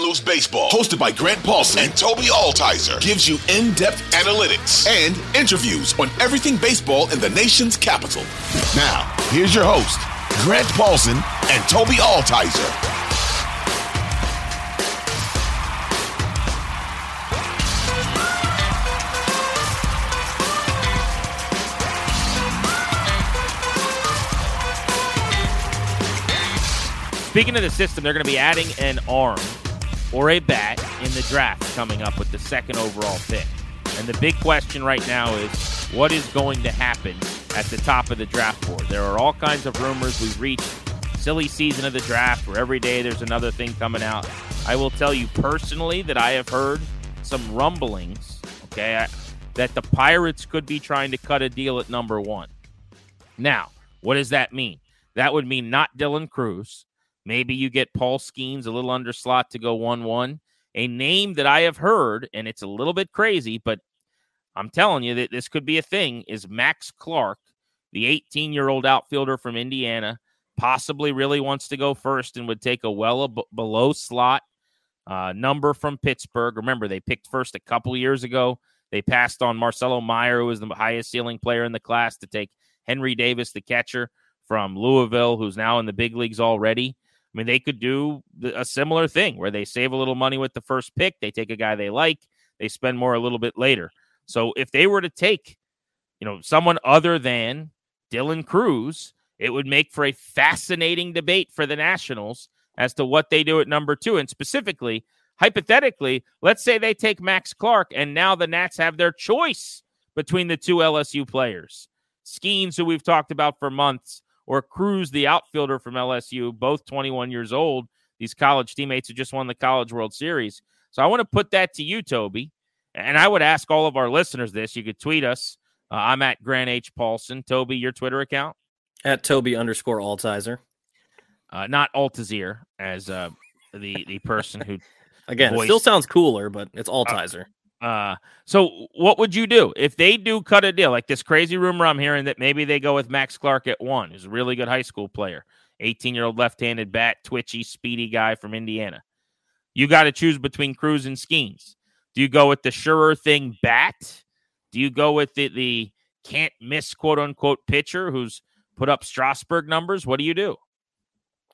Bustin' Loose Baseball, hosted by Grant Paulson and Toby Altizer, gives you in-depth analytics and interviews on everything baseball in the nation's capital. Now, here's your host, Grant Paulson and Toby Altizer. Speaking of the system, they're going to be adding an arm or a bat in the draft coming up with the second overall pick. And the big question right now is what is going to happen at the top of the draft board? There are all kinds of rumors. We've reached silly season of the draft where every day there's another thing coming out. I will tell you personally that I have heard some rumblings, okay, that the Pirates could be trying to cut a deal at number one. Now, what does that mean? That would mean not Dylan Crews. Maybe you get Paul Skenes a little under slot to go 1 1. A name that I have heard, and it's a little bit crazy, but I'm telling you that this could be a thing, is Max Clark, the 18 year old outfielder from Indiana. Possibly really wants to go first and would take a well ab- below slot uh, number from Pittsburgh. Remember, they picked first a couple years ago. They passed on Marcelo Meyer, who was the highest ceiling player in the class, to take Henry Davis, the catcher from Louisville, who's now in the big leagues already. I mean, they could do a similar thing where they save a little money with the first pick. They take a guy they like, they spend more a little bit later. So if they were to take, you know, someone other than Dylan Crews, it would make for a fascinating debate for the Nationals as to what they do at number two. And specifically, hypothetically, let's say they take Max Clark, and now the Nats have their choice between the two LSU players. Skenes, who we've talked about for months, or Crews, the outfielder from LSU, both 21 years old. These college teammates who just won the College World Series. So I want to put that to you, Toby. And I would ask all of our listeners this. You could tweet us. Uh, I'm at Grant H. Paulson. Toby, your Twitter account? At Toby underscore Altizer. Uh, not Altizer as uh, the the person who again voiced, it still sounds cooler, but it's uh, Altizer. Uh, so what would you do if they do cut a deal like this crazy rumor I'm hearing that maybe they go with Max Clark at one, who's a really good high school player, 18 year old left handed bat, twitchy, speedy guy from Indiana. You got to choose between Crews and Skenes. Do you go with the surer thing bat? Do you go with the, the can't miss quote unquote pitcher who's put up Strasburg numbers? What do you do?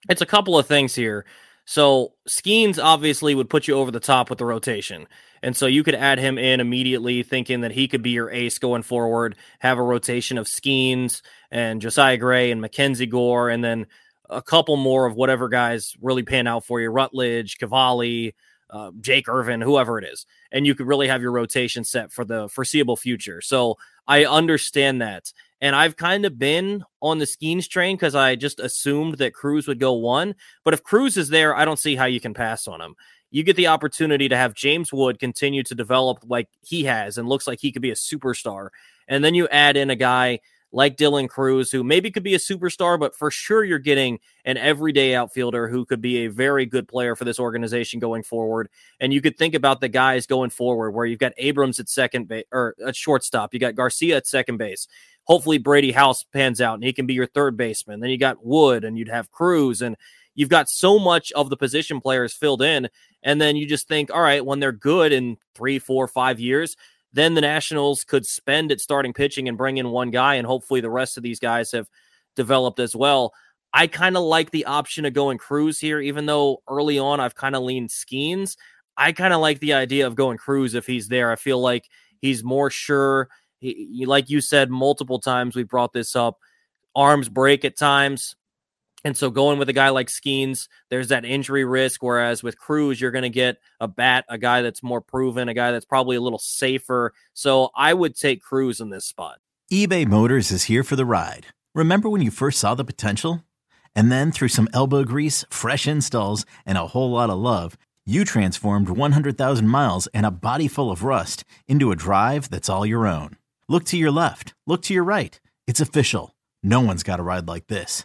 It's a couple of things here. So Skenes obviously would put you over the top with the rotation. And so you could add him in immediately, thinking that he could be your ace going forward, have a rotation of Skenes and Josiah Gray and Mackenzie Gore, and then a couple more of whatever guys really pan out for you Rutledge, Cavalli, uh, Jake Irvin, whoever it is. And you could really have your rotation set for the foreseeable future. So I understand that. And I've kind of been on the Skenes train because I just assumed that Crews would go one. But if Crews is there, I don't see how you can pass on him. You get the opportunity to have James Wood continue to develop like he has and looks like he could be a superstar. And then you add in a guy like Dylan Crews, who maybe could be a superstar, but for sure you're getting an everyday outfielder who could be a very good player for this organization going forward. And you could think about the guys going forward where you've got Abrams at second base or at shortstop, you got Garcia at second base hopefully Brady House pans out and he can be your third baseman. Then you got Wood and you'd have Crews and you've got so much of the position players filled in. And then you just think, all right, when they're good in three, four, five years, then the Nationals could spend at starting pitching and bring in one guy, and hopefully the rest of these guys have developed as well. I kind of like the option of going Crews here, even though early on I've kind of leaned Skenes. I kind of like the idea of going Crews if he's there. I feel like he's more sure he, like you said multiple times, we brought this up. Arms break at times. And so going with a guy like Skenes, there's that injury risk. Whereas with Crews, you're going to get a bat, a guy that's more proven, a guy that's probably a little safer. So I would take Crews in this spot. eBay Motors is here for the ride. Remember when you first saw the potential? And then through some elbow grease, fresh installs, and a whole lot of love, you transformed 100,000 miles and a body full of rust into a drive that's all your own. Look to your left, look to your right. It's official. No one's got a ride like this.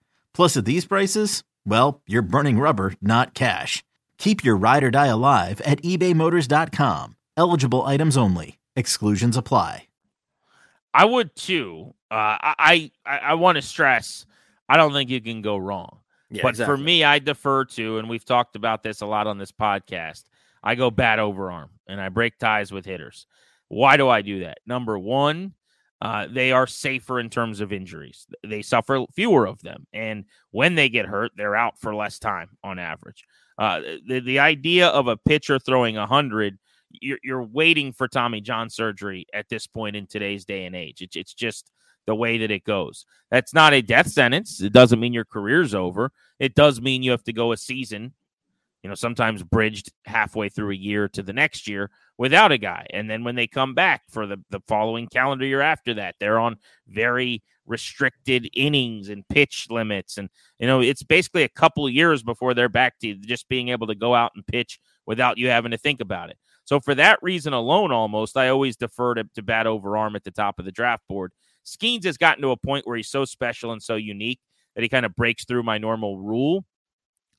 Plus, at these prices, well, you're burning rubber, not cash. Keep your ride or die alive at ebaymotors.com. Eligible items only. Exclusions apply. I would too. Uh, I I, I want to stress. I don't think you can go wrong. Yeah, but exactly. for me, I defer to, and we've talked about this a lot on this podcast. I go bat over arm, and I break ties with hitters. Why do I do that? Number one, uh, they are safer in terms of injuries. They suffer fewer of them, and when they get hurt, they're out for less time on average. Uh, the the idea of a pitcher throwing a hundred, you're, you're waiting for Tommy John surgery at this point in today's day and age. It's it's just the way that it goes. That's not a death sentence. It doesn't mean your career's over. It does mean you have to go a season, you know, sometimes bridged halfway through a year to the next year without a guy. And then when they come back for the, the following calendar year after that, they're on very restricted innings and pitch limits. And, you know, it's basically a couple years before they're back to just being able to go out and pitch without you having to think about it. So for that reason alone, almost, I always defer to, to bat over arm at the top of the draft board. Skenes has gotten to a point where he's so special and so unique that he kind of breaks through my normal rule.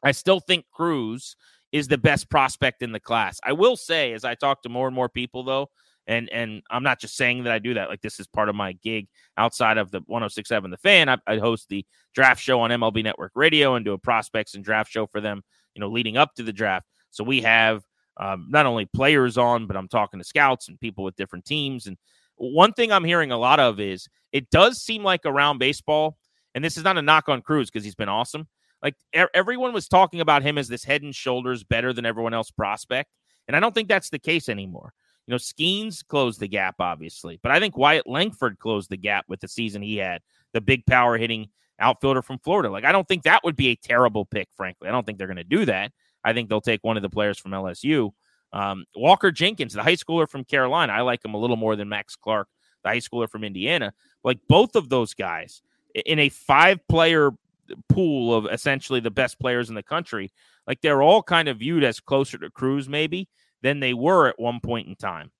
I still think Crews is the best prospect in the class. I will say, as I talk to more and more people, though, and and I'm not just saying that I do that. Like this is part of my gig outside of the 106.7 The Fan. I, I host the draft show on MLB Network Radio and do a prospects and draft show for them. You know, leading up to the draft. So we have um, not only players on, but I'm talking to scouts and people with different teams. And one thing I'm hearing a lot of is it does seem like around baseball, and this is not a knock on Crews because he's been awesome. Like er- everyone was talking about him as this head and shoulders better than everyone else prospect, and I don't think that's the case anymore. You know, Skenes closed the gap, obviously, but I think Wyatt Langford closed the gap with the season he had, the big power hitting outfielder from Florida. Like, I don't think that would be a terrible pick, frankly. I don't think they're going to do that. I think they'll take one of the players from LSU. Um, Walker Jenkins, the high schooler from Carolina, I like him a little more than Max Clark, the high schooler from Indiana. Like both of those guys in a five player pool of essentially the best players in the country, like they're all kind of viewed as closer to Crews, maybe, than they were at one point in time.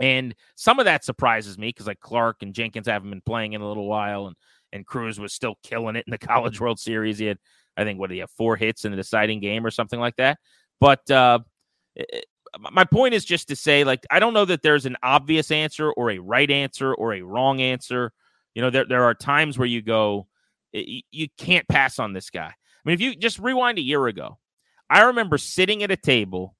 And some of that surprises me because like Clark and Jenkins haven't been playing in a little while, and and Crews was still killing it in the College World Series. He had, I think, what did he have, four hits in the deciding game or something like that. But uh, my point is just to say, like, I don't know that there's an obvious answer or a right answer or a wrong answer. You know, there there are times where you go, you can't pass on this guy. I mean, if you just rewind a year ago, I remember sitting at a table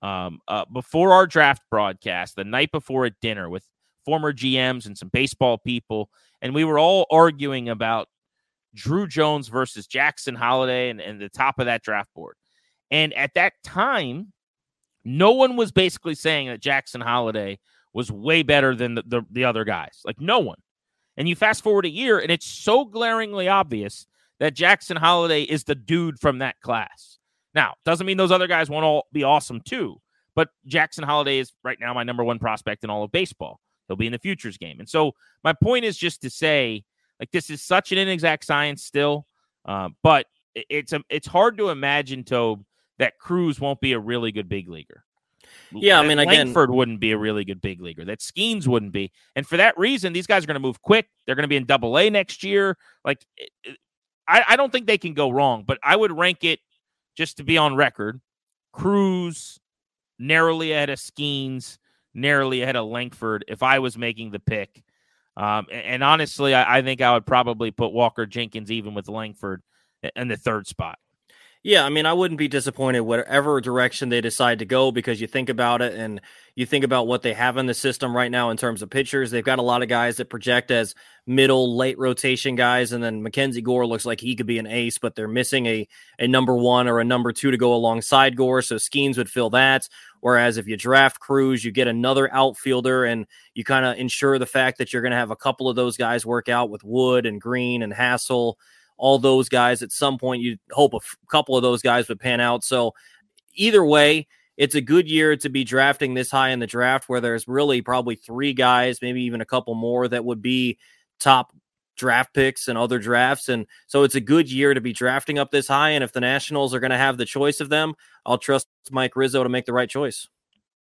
um, uh, before our draft broadcast, the night before at dinner with former GMs and some baseball people, and we were all arguing about Druw Jones versus Jackson Holliday and, and the top of that draft board. And at that time, no one was basically saying that Jackson Holliday was way better than the, the, the other guys. Like, no one. And you fast forward a year, and it's so glaringly obvious that Jackson Holliday is the dude from that class. Now, doesn't mean those other guys won't all be awesome too, but Jackson Holliday is right now my number one prospect in all of baseball. He'll be in the futures game. And so my point is just to say, like, this is such an inexact science still, uh, but it's a, it's hard to imagine, Tobe, that Crews won't be a really good big leaguer. Yeah, I mean, again, Langford wouldn't be a really good big leaguer. That Skenes wouldn't be, and for that reason, these guys are going to move quick. They're going to be in Double A next year. Like, I, I don't think they can go wrong. But I would rank it just to be on record: Crews narrowly ahead of Skenes, narrowly ahead of Langford. If I was making the pick, um, and, and, honestly, I, I think I would probably put Walker Jenkins even with Langford in the third spot. Yeah, I mean, I wouldn't be disappointed whatever direction they decide to go because you think about it and you think about what they have in the system right now in terms of pitchers. They've got a lot of guys that project as middle, late rotation guys, and then Mackenzie Gore looks like he could be an ace, but they're missing a a number one or a number two to go alongside Gore, so Skenes would fill that. Whereas if you draft Crews, you get another outfielder and you kind of ensure the fact that you're going to have a couple of those guys work out with Wood and Green and Hassell all those guys at some point. You hope a f- couple of those guys would pan out. So either way, it's a good year to be drafting this high in the draft where there's really probably three guys, maybe even a couple more that would be top draft picks and other drafts. And so it's a good year to be drafting up this high. And if the Nationals are going to have the choice of them, I'll trust Mike Rizzo to make the right choice.